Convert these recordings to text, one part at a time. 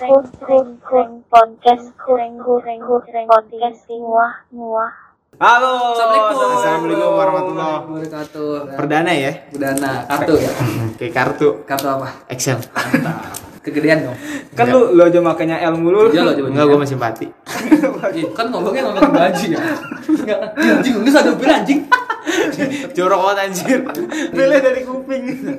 podcast podcast muah muah Halo. Assalamualaikum. Assalamualaikum warahmatullahi wabarakatuh. Perdana ya? Perdana kartu ya. Kayak kartu Kartu apa? Excel. Kegedean dong. Kan lu lu aja makanya L mulu. Iya lo coba. Enggak, gua masih simpati. Ih, kan ngomongnya ngomongin gaji ya. Enggak. Anjing, lu sadar anjing. Jorok banget anjir. Pilih dari kuping. Gitu.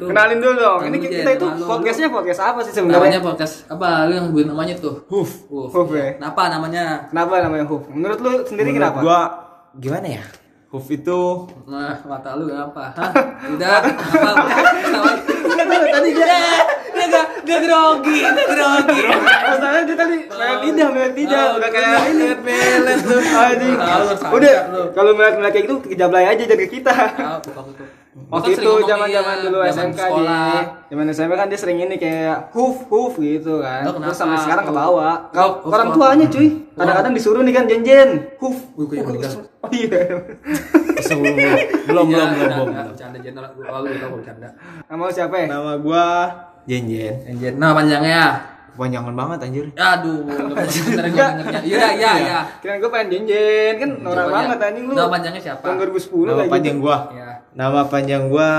Kenalin dulu dong. Ini kita itu podcastnya podcast apa sih Namanya sebenarnya? podcast apa? Lu yang buat namanya tuh. Huf. Huf. Huf ya. Kenapa namanya? Kenapa namanya Huf? Menurut lu sendiri Menurut kenapa? gua gimana ya? Hoof itu Nah, mata lu kenapa? Hah? Udah, apa? Tadi dia Dia grogi, dia grogi. Masalahnya dia tadi melet lidah, melet lidah, Oh, udah kayak ini. melet. Anjing. Tahu, sadar Udah, kalau melihat-melihat kayak gitu kejablay aja jadi kita. Waktu itu zaman-zaman dulu SMK sekolah. dia. Zaman SMK kan dia sering ini kayak huf huf gitu kan. Terus sampai sekarang ke bawah. Kalau Oh, orang tuanya cuy, kadang-kadang disuruh nih kan jen-jen, huf. Oh iya. sebelum belum Iya, belum belum bercanda, belum. Gua lu tau gua bercanda. Nama siapa ya? Nama gua Jen Jen. Anjir, nama panjangnya. Panjangan banget anjir. Aduh, bener gua dengernya. Iya, iya, iya. Kirain gue pengen jen-jen, kan norak banget ya. anjing lu. Nama panjangnya siapa? Tahun 2010 Nama kayak panjang gitu. gua. Iya. Nama panjang gua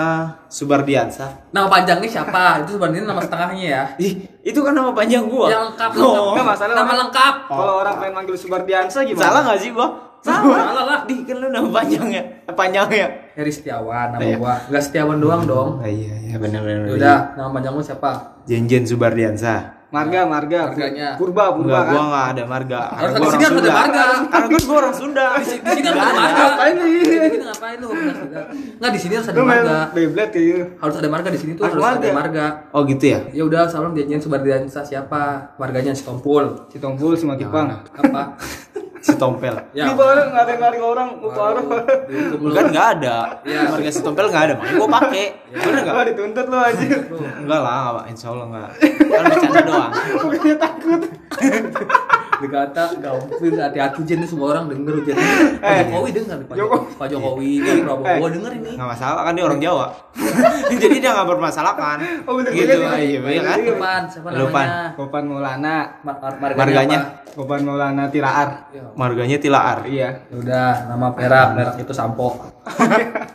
Subardiansa. Nama panjangnya siapa? Itu sebenarnya nama setengahnya ya. Ih, itu kan nama panjang gua. Yang lengkap, Oh. Enggak masalah. Nama lengkap. Kalau orang pengen manggil Subardiansa gimana? Salah nggak sih gua? Salah lah. Di kan lu nama panjangnya. Panjangnya. Heri Setiawan nama Iya. gua. Enggak Setiawan doang dong. Oh, iya, iya benar benar. Udah, nama panjang lu siapa? Jen Jen Subardiansa. Marga, marga. Marganya. Purba, purba Enggak, kan. gua enggak ada marga. Harus gua sini orang ada Sunda. marga. Karena kan gua orang Sunda. Di sini kan Nggak ada ada. marga. Ngapain nih? Di sini ngapain lu? Benar, benar. Nggak di sini harus ada marga. Beyblade kayak gitu. Harus ada marga di sini tuh Harus ada marga. Oh gitu ya? Ya udah, salam janjian Subardiansa siapa? Marganya si Tompul. Si Tompul, si Makipang. Apa? Si Tompel. Ya. Ada yang narik orang. Dihukum lu. Bukan nggak ada. Iya. Marga si Tompel nggak ada, makanya gua pakai. Bener nggak? Wah dituntut lu anjir. Enggak lah, enggak, insya Allah enggak. Kan bercanda doang. Bukannya takut. Dikata gampil hati-hati Jen ini semua orang denger Jen. Pak Eh. Jokowi denger nih Pak Joko- Jokowi. Pak Jokowi, Pak Prabowo Eh. denger ini. Enggak masalah kan dia orang Jawa. Jadi dia enggak bermasalahkan. Oh, bener gitu. Iya, iya kan? Depan siapa namanya? Kopan Maulana. Mar- mar- marganya. Marganya. Kopan Maulana Tiraar. Ya Marganya Tilaar. Iya. udah, nama perak, perak itu sampo.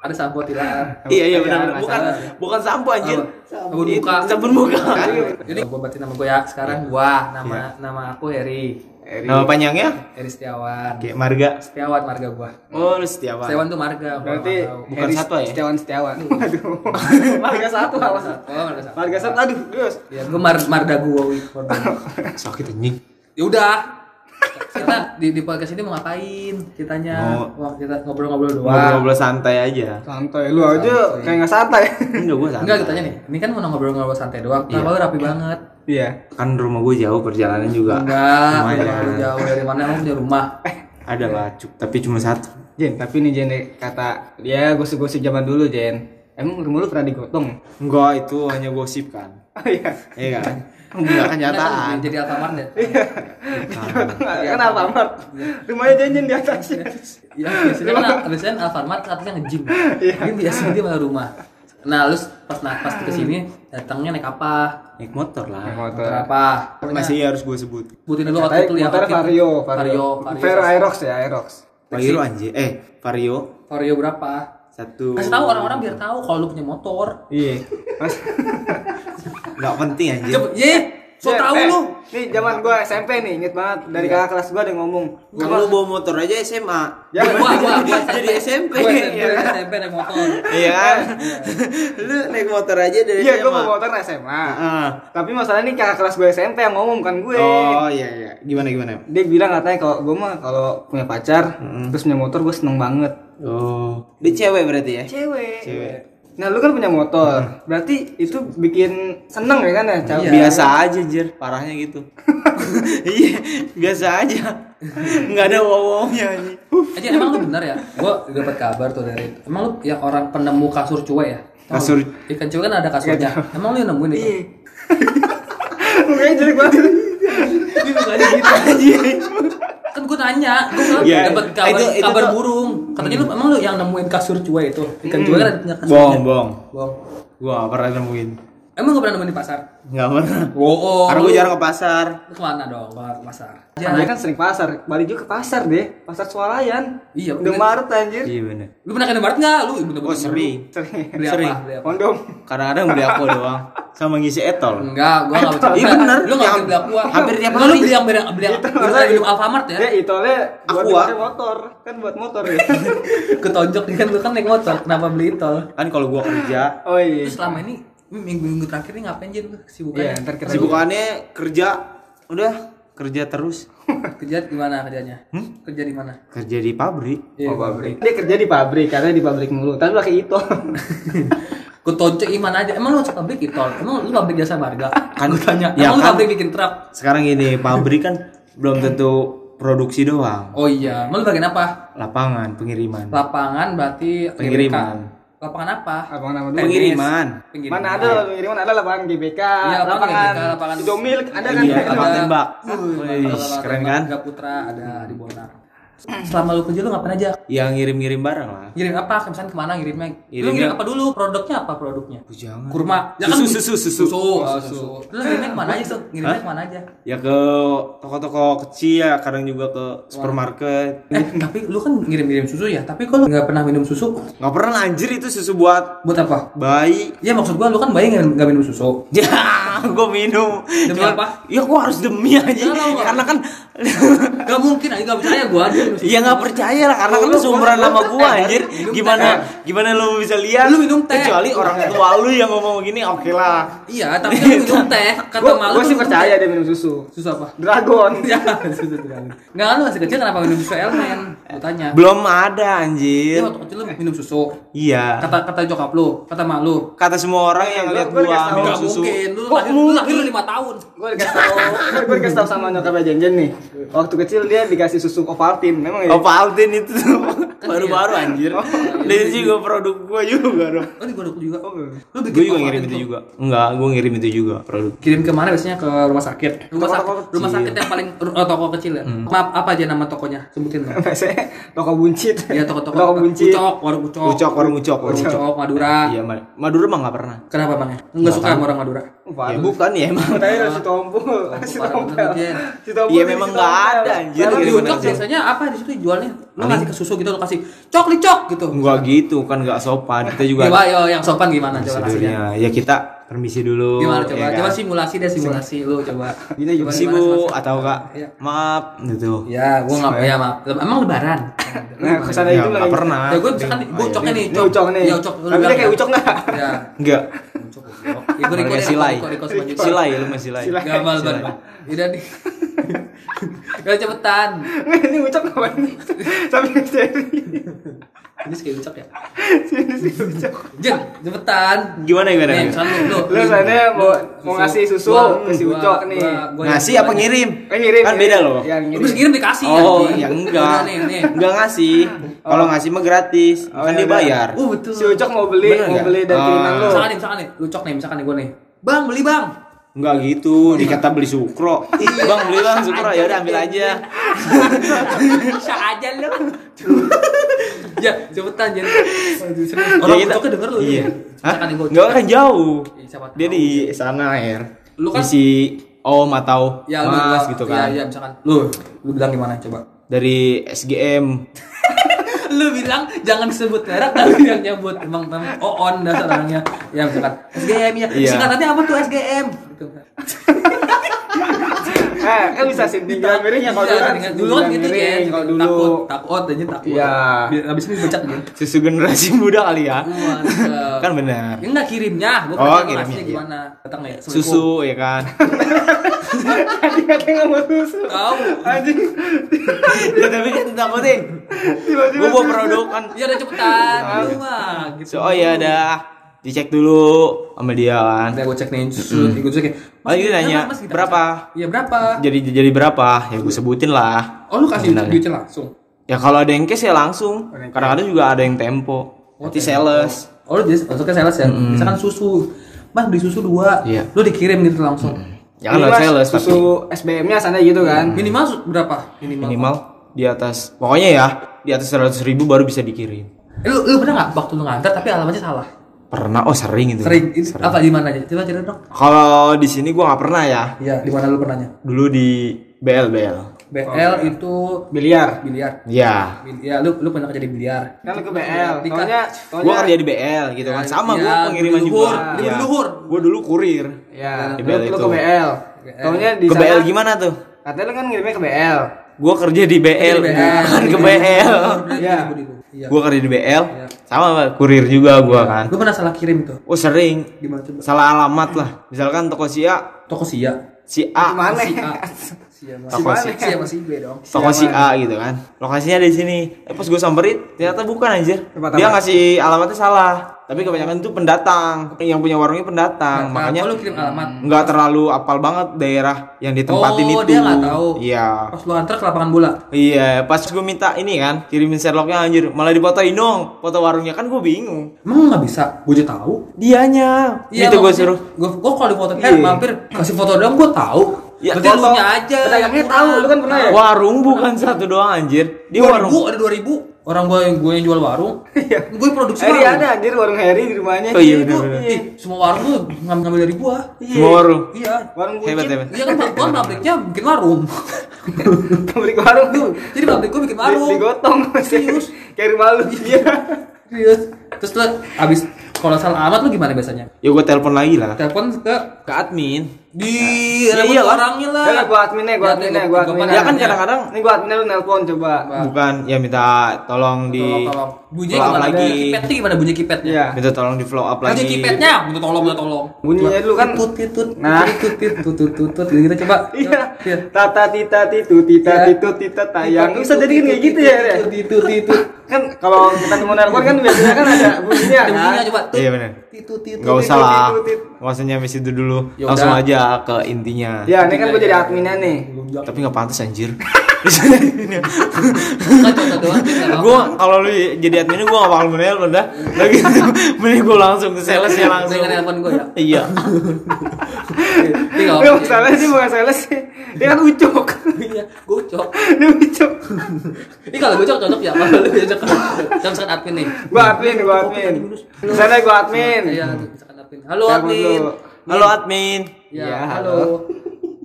Ada sampo tidak? Iya iya Iya, benar. nggak Bukan bukan sampo anjir. Sabun Itu muka. Sabun muka. Jadi gua berarti nama gua ya. Sekarang gua nama nama aku Heri. Eri. Nama panjangnya? Heri Setiawan. Kayak Marga. Setiawan marga gua. Oh, lu Setiawan. Setiawan tuh marga. Berarti. Bukan Satwa ya? Setiawan Setiawan. Aduh. Marga satu awas. Oh, marga satu. Marga satu. Aduh, terus. Ya, gua mar marga gua. Sakit anjing. Ya udah. Kita di, di podcast ini mau ngapain? Ceritanya Mau- Wah, kita ngobrol-ngobrol doang. Ngobrol-ngobrol santai aja. Santai lu aja kayak nggak santai. Enggak gua santai. Enggak, kita tanya nih. Ini kan mau ngobrol-ngobrol santai doang. Iya. Kenapa lu rapi banget? Iya. Kan rumah gua jauh perjalanan juga. Enggak, Lumayan. rumah lu jauh dari mana? Emang punya rumah? Ada lah, Cuk. tapi cuma satu. Jen, tapi nih Jen kata dia gosip-gosip zaman dulu Jen. Emang rumah lu pernah digotong? Enggak, itu hanya gosip kan. Oh iya. Iya kan? Enggak kenyataan. Jadi Alfamart ya? kan Alfamart. Rumahnya Jen di atasnya. Ya, biasanya kan biasanya Alfamart atasnya nge-gym. Ini biasanya dia malah rumah. Nah, lu pas nah, pas ke sini datangnya naik apa? Naik motor lah. Naik Motor motor. apa? Masih harus gua sebut. Sebutin dulu Katanya waktu itu ya. Vario, Vario, Vario. Vario Aerox ya, Aerox. Vario anjir. Eh, Vario Vario berapa? Satu. Kasih tahu orang-orang biar tahu kalau lu punya motor. Iya. Mas. Enggak penting anjir. Coba, ye, so tahu eh, lu. Nih zaman gua SMP nih, inget banget dari kakak kelas gua ada yang ngomong. Kamu bawa motor aja SMA. Ya, Gua, gua, gua Jadi SMP. Gua Iya SMP, kan? SMP naik motor. Iya kan? Lu naik motor aja dari Iya, SMA. gua mau motor SMA. Tapi masalahnya nih kakak kelas gue SMP yang ngomong bukan gue. Oh iya iya. Gimana gimana? Dia bilang katanya kalau gue mah kalau punya pacar terus punya motor gue seneng banget. Oh. Dia cewek berarti ya? Cewek. Cewek. Nah lu kan punya motor, berarti itu bikin seneng ya kan ya? cewek? Iya. Biasa aja anjir, parahnya gitu. Iya, biasa aja. Enggak ada wow-wownya anjing. Aja emang lu bener ya? Gua dapat kabar tuh dari Emang lu yang orang penemu kasur cuek ya? Tahu Kasur- ikan cuek kan ada kasurnya. Emang lu yang nemuin itu? Iya. Mukanya jelek banget. Ini mukanya gitu anjing. Kan gua nanya, gua Iya. dapat kabar Itu- itu kabar tuh- burung. Katanya lu emang lu yang nemuin kasur cuek itu? Ikan cuek kan ada punya kasurnya. Bohong, bohong. Bohong. Gua gak pernah nemuin. Emang gak pernah nemuin di pasar? Nggak pernah. Oh, Karena gue jarang ke pasar. Lu ke mana dong kalau ke pasar? Dia kan sering pasar, balik juga ke pasar deh, pasar swalayan. Iya, Udah bener. Maret anjir. Iya bener. Lu pernah ke Indomaret nggak? Lu bener Oh sering. Sering. Beli Sering. apa? Beli apa? Kondom. Kadang-kadang beli aku doang. Sama ngisi etol. Enggak, gua enggak bercanda. Iya, bener. Lu enggak Yang- beli aqua. hampir tiap Enggak, Lu hari. beli yang beli beli yang beli minum Alfamart ya? Ya itolnya buat motor, kan buat motor ya. Ketonjok kan lu kan naik motor, kenapa beli tol? Kan kalau gua kerja, Oh iya. Terus selama ini minggu-minggu terakhir ini ngapain Jin lu kesibukannya? Iya, ntar kita kesibukannya kerja udah kerja terus. Kerja di mana kerjanya? Hmm? Kerja di mana? Kerja di pabrik. Iya, Oh, pabrik. Dia kerja di pabrik, karena di pabrik mulu. Tapi pakai itu. Ketonjok iman aja. Emang lu pabrik itol? Emang lu pabrik jasa marga? Kan- Gua tanya. ya Emang lu kan. pabrik bikin truk? Sekarang gini, pabrik kan belum tentu produksi doang. Oh iya, emang lu bagian apa? Lapangan, pengiriman. Lapangan berarti Pengiriman. Lapangan apa? Apa nama dulu? Pengiriman. Pengiriman. Mana ada pengiriman ada lapangan GBK, Iya, lapangan lapangan, GBK, lapangan- Indomil ada kan? Iya, Ada. lapangan tembak. Wih, lapangan keren kan? Tiga Putra ada di Bonar. Selama lu kerja lu ngapain aja? Ya ngirim-ngirim barang lah. Ngirim apa? Misalnya ke mana ngirimnya? lu Ngirimnya- ngirim apa dulu? Produknya apa produknya? Oh, jangan. Kurma. Susu, susu, susu. Susu. Oh, susu. Lu ngirimnya ke mana aja tuh? Ngirimnya Hah? ke mana aja? Ya ke toko-toko kecil ya, kadang juga ke supermarket. Eh, tapi lu kan ngirim-ngirim susu ya. Tapi kok lu nggak pernah minum susu? Nggak pernah anjir itu susu buat Buat apa? bayi. Ya maksud gua lu kan bayi nggak minum susu. Ya, gue minum. Demi Cuman, apa? Ya gue harus demi aja. Ya, nggak- karena kan, Gak mungkin aja nggak percaya minum susu. ya nggak percaya lah. Karena kan lu seumuran sama gue anjir. Gimana, gimana lu bisa lihat? Lu minum teh. Kecuali orang tua lu yang ngomong gini, oke lah. Iya, tapi kan lu minum teh. Kata malu lu sih percaya dia minum susu. Susu apa? Dragon. Ya, susu dragon. Nggak lu masih kecil kenapa minum susu elemen? Gua tanya. Belum ada Iya anjir. waktu kecil lu minum susu. Iya. Kata kata jokap lu, kata mak lu. Kata semua orang yang Gua- lihat gua dikasih minum susu. mungkin. Lu Kok lahir, lu lahir lu 5 tahun. Gue dikasih tahu, gue dikasih tahu sama nyokapnya Jenjen nih. Waktu kecil dia dikasih susu Ovaltine, memang ya. Valtin itu tuh baru-baru iya. anjir. Oh, Dan itu juga produk gua juga dong. Oh, di godok juga. Oh, Lu Gue juga ngirim itu? juga. Enggak, gue ngirim itu juga produk. Kirim ke mana biasanya ke rumah sakit. Rumah sakit, rumah sakit yang paling oh, toko kecil ya. Maaf, apa aja nama tokonya? Sebutin dong. Toko buncit. Iya, toko-toko. Toko buncit. Ucok, warung Ucok. Ucok, warung ucok, ucok. Ucok, Madura. Iya, Ma- Madura mah nggak pernah. Kenapa bang? Enggak suka sama orang Madura. Bukan ya emang. Ada si tompul, si Jen. Si tompel Iya, memang nggak ada, anjir. Kalau di biasanya apa di situ jualnya? Lu ngasih ke susu gitu, lu kasih cok li cok gitu. Enggak gitu, kan nggak sopan. Kita juga Coba yo yang sopan gimana coba prosedurnya. Ya kita permisi dulu. Gimana coba? ya kan? Coba simulasi deh simulasi lu coba. Gini juga Coba bu, Mas? atau kak? Iya. Maaf, gitu. Ya, gua enggak ya maaf. Emang lebaran. Nah, ke sana itu nggak pernah. Ya gue misalkan gue ucoknya nih, Ini ucok nih. Ya ucok. lu Tapi kayak ya. ucok nggak? Ya. Enggak. Ucok Ibu Riko silai. Silai, lu masih silai. Gamal banget. Udah nih. Gak cepetan. Ini ucok ngapain? Sampai seri. Ini kayak ucok ya. Sini sih ucok. Jen, cepetan. Gimana gimana? Nih, misalnya lu, lu, Lu sana mau mau ngasih susu, kasih gua- ucok nih. gua- gua Ngasih apa ngirim? Eh, ngirim, Kan beda loh. Yang Lu ngirim. bisa ngirim dikasih Oh, ya enggak. Enggak ngasih. Kalau ngasih mah gratis. Oh, kan ya dia bayar. Oh, betul. Si ucok mau beli, mau beli dari Ah. kiriman lu. Misalkan nih, misalkan nih, lu cok nih, misalkan nih gue nih. Bang, beli bang. Enggak gitu, dikata beli sukro. Bang, beli bang sukro, ya udah ambil aja. Bisa aja lu. ya, cepetan jadi. Orang Ya, kita- ucoknya denger lu. Iya. Enggak kan jauh. Iya, Dia di sana air. Lu kan- Isi om atau Ya, mas gitu Iya, kan. iya, misalkan. Lu, lu bilang gimana coba? Dari SGM. Lu bilang jangan disebut merek tapi yang nyebut emang emang oon dasar orangnya ya misalkan SGM ya Iya. singkatannya apa tuh SGM gitu Eh, kan bisa sih tinggal miringnya kalau Iya, dulu kan. dulu kan gitu miring, kan kalau dulu. takut takut aja takut Iya. Biar abis ini becak gitu Susu generasi muda kali ya. Kan benar. Ya enggak kirimnya, gua Oh, oh, kirimnya, iya. gimana? Datang nih, Assalamualaikum. Susu ya kan. Anjing katanya nggak mau susu. Tahu. Anjing. ya tapi takutin. Tiba-tiba Gua bawa produk kan. Ya udah cepetan, lu mah gitu. So, oh ya dah. Dicek dulu sama dia kan. Nanti gue cek nih, susu, gue cek. Oh, dia nanya, berapa? Iya berapa? Jadi jadi berapa? Ya gue sebutin lah. Oh lu kasih duitnya langsung. Ya kalau ada yang cash ya langsung. Kadang-kadang juga ada yang tempo. Nanti sales. Oh lu jadi masuknya sales ya? Misalkan susu, mas beli susu dua, Iya. lu dikirim gitu langsung. Jangan lewat Mas, sales susu SBM-nya sana gitu kan. Minimal berapa? tapi Minimal. minimal di atas. Pokoknya ya di atas 100 ribu baru bisa dikirim. Eh, lu, lu pernah nggak waktu lu ngantar tapi alamatnya salah? Pernah, oh sering itu. Sering. Itu apa di mana aja? Coba cerita dong. Kalau di sini gua nggak pernah ya. Iya, di mana lu pernahnya? Dulu di BL BL. BL itu Biliar. biliar. Ya. Bil- Ya, lu lu pernah kerja di biliar. Kan lu ke BL. Di- Taunya, Gua kerja di BL gitu kan. Sama ya, gua pengiriman juga. luhur, di Iya. luhur. Gua dulu kurir. Ya, Di lu, BL lu itu. ke BL. Taunya di Ke sana, BL gimana tuh? Katanya lu kan ngirimnya ke BL. Gua kerja di BL, Di BL. bukan ke BL. Iya. Iya. Gua kerja di BL. Sama kurir juga gua kan. Lu pernah salah kirim tuh? Oh sering. Gimana? Salah alamat lah. Misalkan toko si A, Toko Sia. si A, Mana? Si A. Toko si- Sia masih B dong. toko si A gitu kan. Lokasinya di sini. Eh pas gua samperin, ternyata bukan anjir. Tempat Dia ngasih alamatnya salah. Tapi kebanyakan itu pendatang. Yang punya warungnya pendatang. Makanya oh, lu kirim alamat. nggak terlalu apal banget daerah yang ditempatin Oh, itu. dia nggak tahu. Iya. Pas lu antar ke lapangan bola. Iya, pas gue minta ini kan, kirimin Sherlocknya anjir, malah dipotoin dong, foto warungnya kan gue bingung. Emang nggak bisa? Gue aja tahu. Dianya, itu gue suruh. Gue gue kalau di foto eh Iya. mampir kasih foto doang gue tahu. Ya, Berarti foto. lu nya aja. Pedagangnya yang tahu, lu kan pernah ya? Warung bukan satu doang anjir. Dia Dua warung. ribu ada dua ribu. Orang gue gue yang jual warung. Iya. gue produksi Harry warung. ada anjir warung Harry di rumahnya. Oh iya, bener-bener. Ih, semua warung tuh ngambil, ngambil dari gua. Semua warung. Iya. Warung Hebat buncit. hebat. Iya kan gua pabriknya bikin warung. Pemilik warung tuh. Jadi pabrik gua bikin Di- warung. Digotong. Serius? Kayak malu. Iya. Serius. Terus lu abis kalau salah alamat lu gimana biasanya? Ya gue telepon lagi lah. Telepon ke Ke admin. Di Ya rebut iyalah. orangnya lah. Ya gua adminnya, gua Ya, adminnya, gua- adminnya. Ya kan kadang-kadang Ini gua adminnya lu nelpon coba. bukan ya minta tolong di Tolong, tolong. Bunyinya follow up gimana? lagi. Kipetnya gimana bunyi kipetnya? Iya. Minta tolong di follow up Bunyi lagi. kipetnya, minta tolong, minta tolong. Bunyinya dulu kan Tut tut Nah. tut tut tut tut tut tut gitu coba. Iya. Iya. Tata tita titu tita Iya. titu tita tayang. Bisa jadi kan kayak gitu ya. Tut tut tut. Kan kalau kita mau nelpon kan biasanya kan ada bunyinya Ada kan. bunyinya coba. Iya benar. Tut tut Gak usah lah. usah nyampe situ dulu. Ya Langsung aja ke intinya. Ya, ini kan gua jadi adminnya nih. Tapi gak pantas anjir. Gue kalau lu jadi admin gue gak bakal menelpon dah lagi mending gue langsung ke salesnya langsung Dengan telepon gue ya. iya Dia apa-apa. masalahnya sih bukan sales sih. Dia kan ucok. Iya, gocok. Dia ucok. Ini kalau gocok cocok ya, kalau lu cocok. Kalau misalkan admin nih. Gua admin, gua admin. Sana gua admin. Iya, misalkan admin. Halo admin. halo admin Ya, Iya, halo.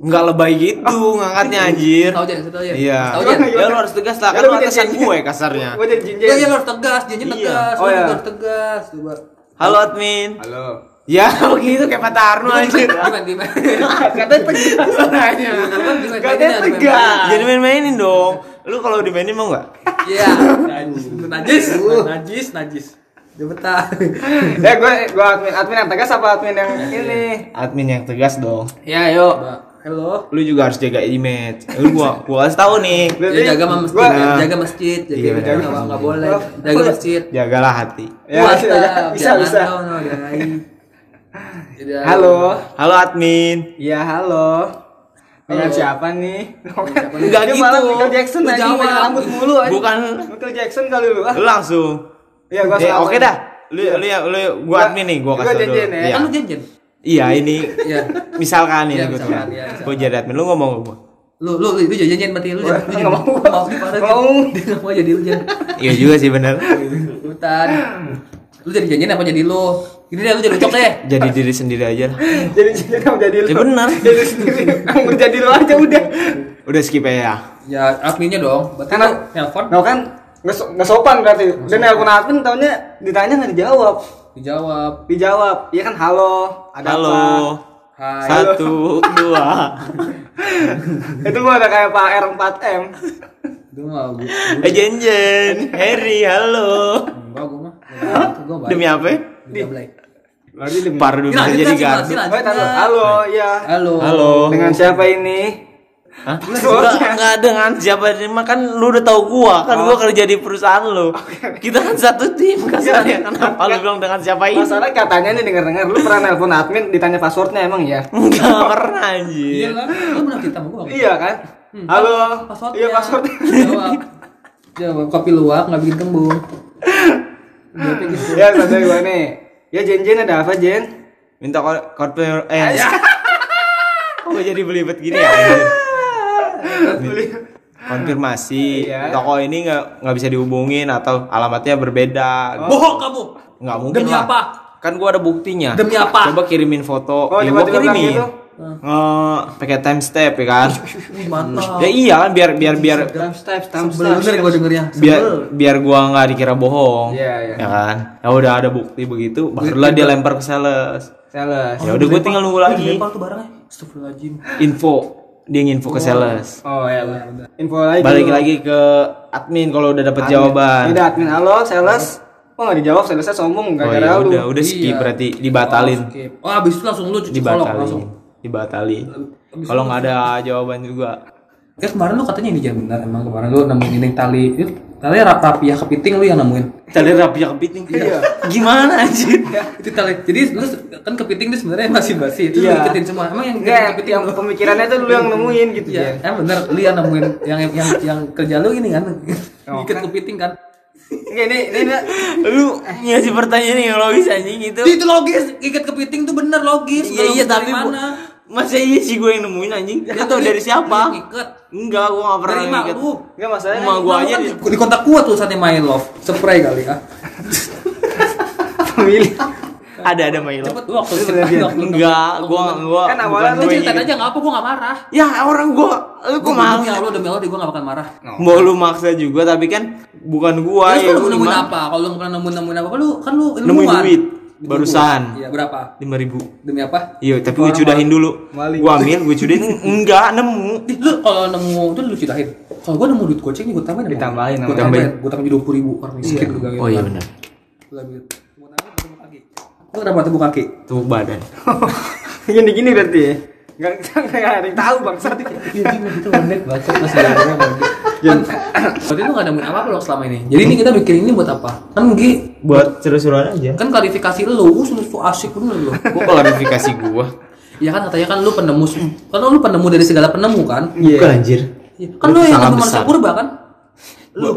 Nggak lebay gitu ngangkatnya anjir Tahu aja, tahu iya Tahu ya lu harus tegas lah Ya, kan lu atasan gue kasarnya Gua jadi jinjit. Ya, ya lu harus tegas, Iya. tegas. Oh, Lu iya. harus tegas. Coba. halo admin Halo. ya begitu kayak Pak Tarno anjir? Katanya tegas nanya. Katanya tegas. jadi main-mainin dong lu kalau dimainin mau nggak Iya. Najis, najis, najis. Dia betah. Ya gua gua admin admin yang tegas apa admin yang ini? admin yang tegas dong Ya, yuk. Halo. lu juga harus jaga image lu gua gua kasih tahu nih Ya, jaga ma- masjid, Gua- jaga masjid, jaga Iya, jaga benar. nggak nggak boleh. Jaga masjid. jagalah hati Ya, Puasa, bisa, bisa, jangan bisa. tahu, no. Jadi, Halo. halo admin Iya, halo. Dengan siapa nih? Enggak gitu. malah Michael Jackson aja rambut mulu aja. bukan Michael Jackson kali lu. Ah. lu langsung Iya, gua Eh, salah. oke dah lu lu ya lu gua Gua- admin nih gua gua kasih dulu janjian ya. iya Kan lu janjian. Iya ini Iya. misalkan ini gua misalkan, bilang. iya, misalkan. gua jadi admin lu ngomong gua Lu lu lu itu janjian berarti lu Wah, janjian. nggak mau. Mau. Dia nggak jadi lu janjian. iya juga sih bener Hutan. Lu jadi janjian apa jadi lu? Ini deh lu jadi ucok deh. jadi diri sendiri aja lah Jadi jadi kamu jadi lu. Ya benar. Jadi sendiri. Kamu jadi lu aja udah. udah skip ya Ya adminnya dong. Berarti Karena lu telepon Nah kan nggak so- nggak sopan berarti. Dan nelpon admin taunya ditanya nggak dijawab. Dijawab. Dijawab. Iya kan halo. Ada halo apa? Hai. satu dua Itu gua ada kayak Pak R4M. Itu mah gua. eh Jen Jen Harry halo Enggak gua mah. Gua baik. demi apa Demi Ablay. Lagi demi. Pardu jadi kan? Halo, iya. Halo. halo Dengan siapa ini? Hah? Enggak, enggak dengan siapa ini kan lu udah tahu gua kan gua kerja di perusahaan lu kita kan satu tim kasarnya kenapa lu bilang dengan siapa ini Masalah katanya nih dengar-dengar lu pernah nelpon admin ditanya passwordnya emang ya? enggak pernah Iya anjir lah. Lu pernah kita sama gua. nggak? Iya kan? Hmm, Halo. Passwordnya. Iya passwordnya. Jawab. Jawab. Kopi luwak nggak bikin kembung. Gitu. ya santai gua nih. Ya Jen Jen ada apa Jen? minta ko- konfirm eh kok gua jadi belibet gini ya? Konfirmasi Iya. toko ini nggak nggak bisa dihubungin atau alamatnya berbeda Bohong kamu. nggak mungkin Demi lah apa? kan gua ada buktinya. Demi apa? Coba kirimin foto. Oh, ya gua kirimin. gitu? Nge pakai time step ya kan. Mantap. ya iya kan biar biar biar Time step, time Sebel bener gue dengernya. biar biar gua nggak dikira bohong. Iya, iya. Ya kan. Ya udah ada bukti begitu, barulah dia lempar ke sales. Sales. Ya udah gue tinggal nunggu lagi. Lempar tuh barangnya. Astagfirullahaladzim. Info dia nginfo ke sales. Oh ya benar. Info lagi. Balik dulu. lagi ke admin kalau udah dapet jawaban. Udah admin halo sales. Oh nggak dijawab salesnya sombong Oh gara-gara ya lu. udah udah skip Iya. berarti dibatalin. Oke. Oh, abis itu langsung lu cuci kolok langsung. Dibatalin. Dibatalin. Kalau nggak ada jawaban juga. Ya kemarin lu katanya ini jangan benar emang kemarin lu nemuin ini tali itu tali rap rapi ya kepiting lu yang nemuin Tali rapi ya kepiting. Iya. Gimana anjir? itu tali jadi lu kan kepiting itu sebenarnya masih basi itu lu Iya. iketin semua emang yang Enggak, iketin kepiting yang lu pemikirannya tuh lu yang nemuin gitu Iya, ya. eh bener lu yang nemuin yang yang yang kerja lu ini kan Oh, ikat kan. kepiting kan Enggak ini ini ini- Lu ngasih pertanyaan yang logis anjing itu. itu logis ikat kepiting tuh bener logis Iya iya tapi mana masa iya sih gue yang nemuin anjing? Ya, Atau tapi dari siapa? Enggak, gue gak pernah dari mak enggak masalahnya. Emak gua aja kan di- di, kontak gua tulisannya my love spray kali ya Pemilih. Ada ada Milo. cepet lu waktu dia. waktu Enggak, gua gua Kan awalnya lu gue ceritain ngikat. aja nggak apa gua nggak marah Ya orang gua, lu kok Gua mau? demi Allah demi Allah gua gak bakal marah Mau lu maksa juga tapi kan bukan gua Terus ya. lu nemuin apa? Kalau lu pernah nemuin nemuin apa? Kan lu kan lu Nemuin duit, Nemuin barusan. Iya, berapa? lima ribu. Demi apa? Iya, tapi gue cudahin dulu. Maling. Gua ambil, gue cudahin enggak nemu. Lu kalau nemu itu lu cudahin. Kalau gua nemu duit goceng nih gua tambahin. Ditambahin Gua sama tambahin. Gua tambahin dua puluh ribu orang miskin juga gitu. Oh iya kan. benar. Lu kenapa tepuk kaki? Tepuk badan. Gini gini berarti ya. Enggak enggak ada yang tahu bangsat. Iya, itu itu bener banget masih ada orang Kan, berarti lu gak nemuin apa-apa lo selama ini. Jadi ini kita bikin ini buat apa? Kan Gi, Buat seru-seruan aja. kan klarifikasi lu, uh, so asik bener lu. Kok klarifikasi gua? Iya kan katanya kan lu penemu, kan lu penemu dari segala penemu kan? Iya. Bukan anjir. Iya. Kan lu yang Salah nemu manusia besar. purba kan? Lu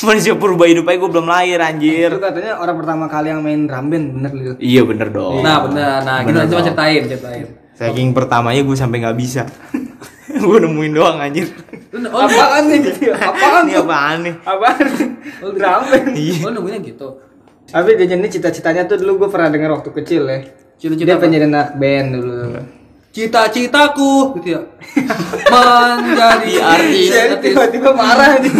manusia purba hidup aja gue belum lahir anjir. Itu katanya orang pertama kali yang main drum band bener lu. Iya bener dong. Nah benar, nah gitu Bener coba dong. ceritain, ceritain. Saking pertamanya gue sampai nggak bisa. gue nemuin doang anjir. Lu oh, Apaan nih? Apaan Ini tuh? apaan nih? Apaan? Oh, Drum band. Iya. oh nemuinnya gitu. Tapi dia ini cita-citanya tuh dulu gue pernah dengar waktu kecil ya. Cita-cita Dia apa? pengen jadi anak band dulu. Cita-citaku gitu ya. Menjadi artis. Jen artis. tiba-tiba marah nih.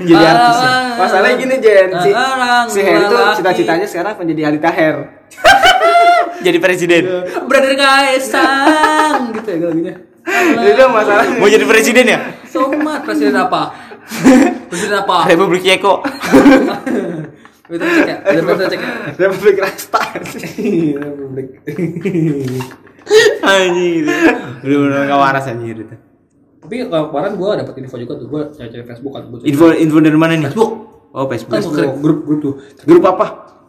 Menjadi artis ya. Masalahnya gini Jen, si, Orang si Her tuh cita-citanya sekarang menjadi Alita Her. Jadi presiden. Brother Kaisang gitu ya lagunya. Itu masalahnya. Mau jadi presiden ya? Somat presiden apa? Presiden apa? Republik Ceko. Cek ya. Republik Rasta. Republik. anjir. Bener-bener gak waras anjir itu. Tapi kalau kemarin gue dapet info juga tuh gue cari-cari Facebook kan Info info dari mana nih? Facebook Oh, kan Facebook. cari grup grup tuh Grup apa?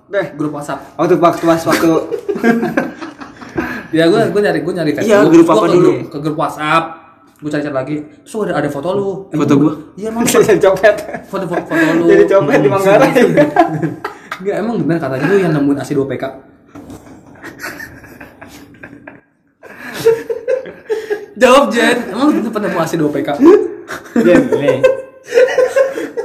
Deh. grup WhatsApp Waktu waktu waktu ya gue gue nyari gue nyari Facebook Iya, grup Gua apa ke dulu? grup- ke grup WhatsApp gue cari cari lagi terus ada ada foto lu Foto gua? iya emang bisa jadi copet. foto foto, foto lu Jadi copet di Manggarai. Enggak emang benar katanya lu yang nemuin AC 2 PK Jawab Jen, emang lu pernah nemu AC 2 PK? Jen, nih.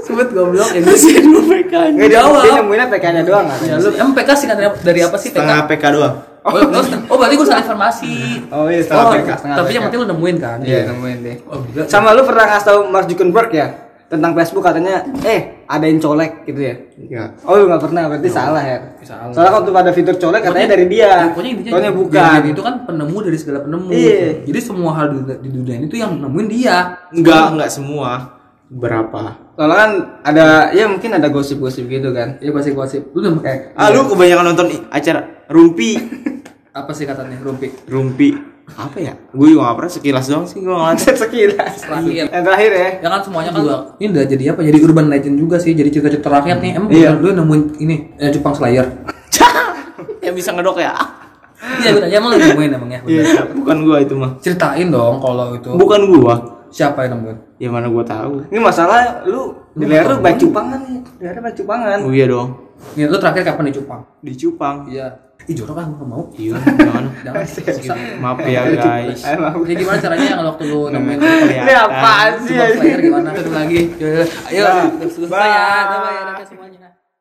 Sebut goblok ini. Masih dua PK. Nggak dia, Jawab. dia nemuinnya PK-nya doang kan? Ya lu emang PK dari, dari apa sih PK? Setengah PK doang. Oh, oh, oh, berarti gue salah informasi. Oh iya, setengah Oh, setengah tapi yang penting lu nemuin kan? Iya, nemuin deh. Oh, gila. Sama lu pernah ngasih tahu Mark Zuckerberg ya? Tentang Facebook katanya, eh ada yang colek gitu ya? Iya. Oh lu nggak pernah, berarti salah ya? Salah. Soalnya waktu pada fitur colek katanya dari dia. Pokoknya intinya Soalnya dia- bukan. itu kan penemu dari segala penemu. Iya. Jadi semua hal di, dunia ini tuh yang nemuin dia. Enggak, enggak semua. Berapa? Soalnya kan ada, ya mungkin ada gosip-gosip gitu kan. Ya pasti gosip. Lu nemu Eh, Ah, lu kebanyakan nonton acara Rumpi. apa sih katanya rumpi? Rumpi. Apa ya? Gue juga gak pernah sekilas doang sih gue ngeliat. sekilas. Terakhir. Yang terakhir ya. Ya kan semuanya kan ini udah jadi apa? Jadi urban legend juga sih. Jadi cerita-cerita rakyat nih. Emang Iya. lu nemuin ini eh, Jepang Slayer. Yang bisa ngedok ya? Iya gue tanya emang lu nemuin emangnya. Iya. bener. Bukan gua itu mah. Ceritain dong kalau itu. Bukan gua. Siapa yang nemuin? Ya mana gua tahu. Ini masalah lu di leher lu baik cupangan nih. Di leher baik cupangan. Oh iya dong. Nih, lu terakhir kapan di Jepang? Di Cupang. Iya. Ih jorok gua nggak mau. Iya, jangan. Jangan. Susah. Maaf ya guys. Jadi gimana caranya yang waktu lu nemuin. Ini apaan sih? Gimana? Satu lagi. Ayo, selesai bye. ya. Bye-bye ya semuanya.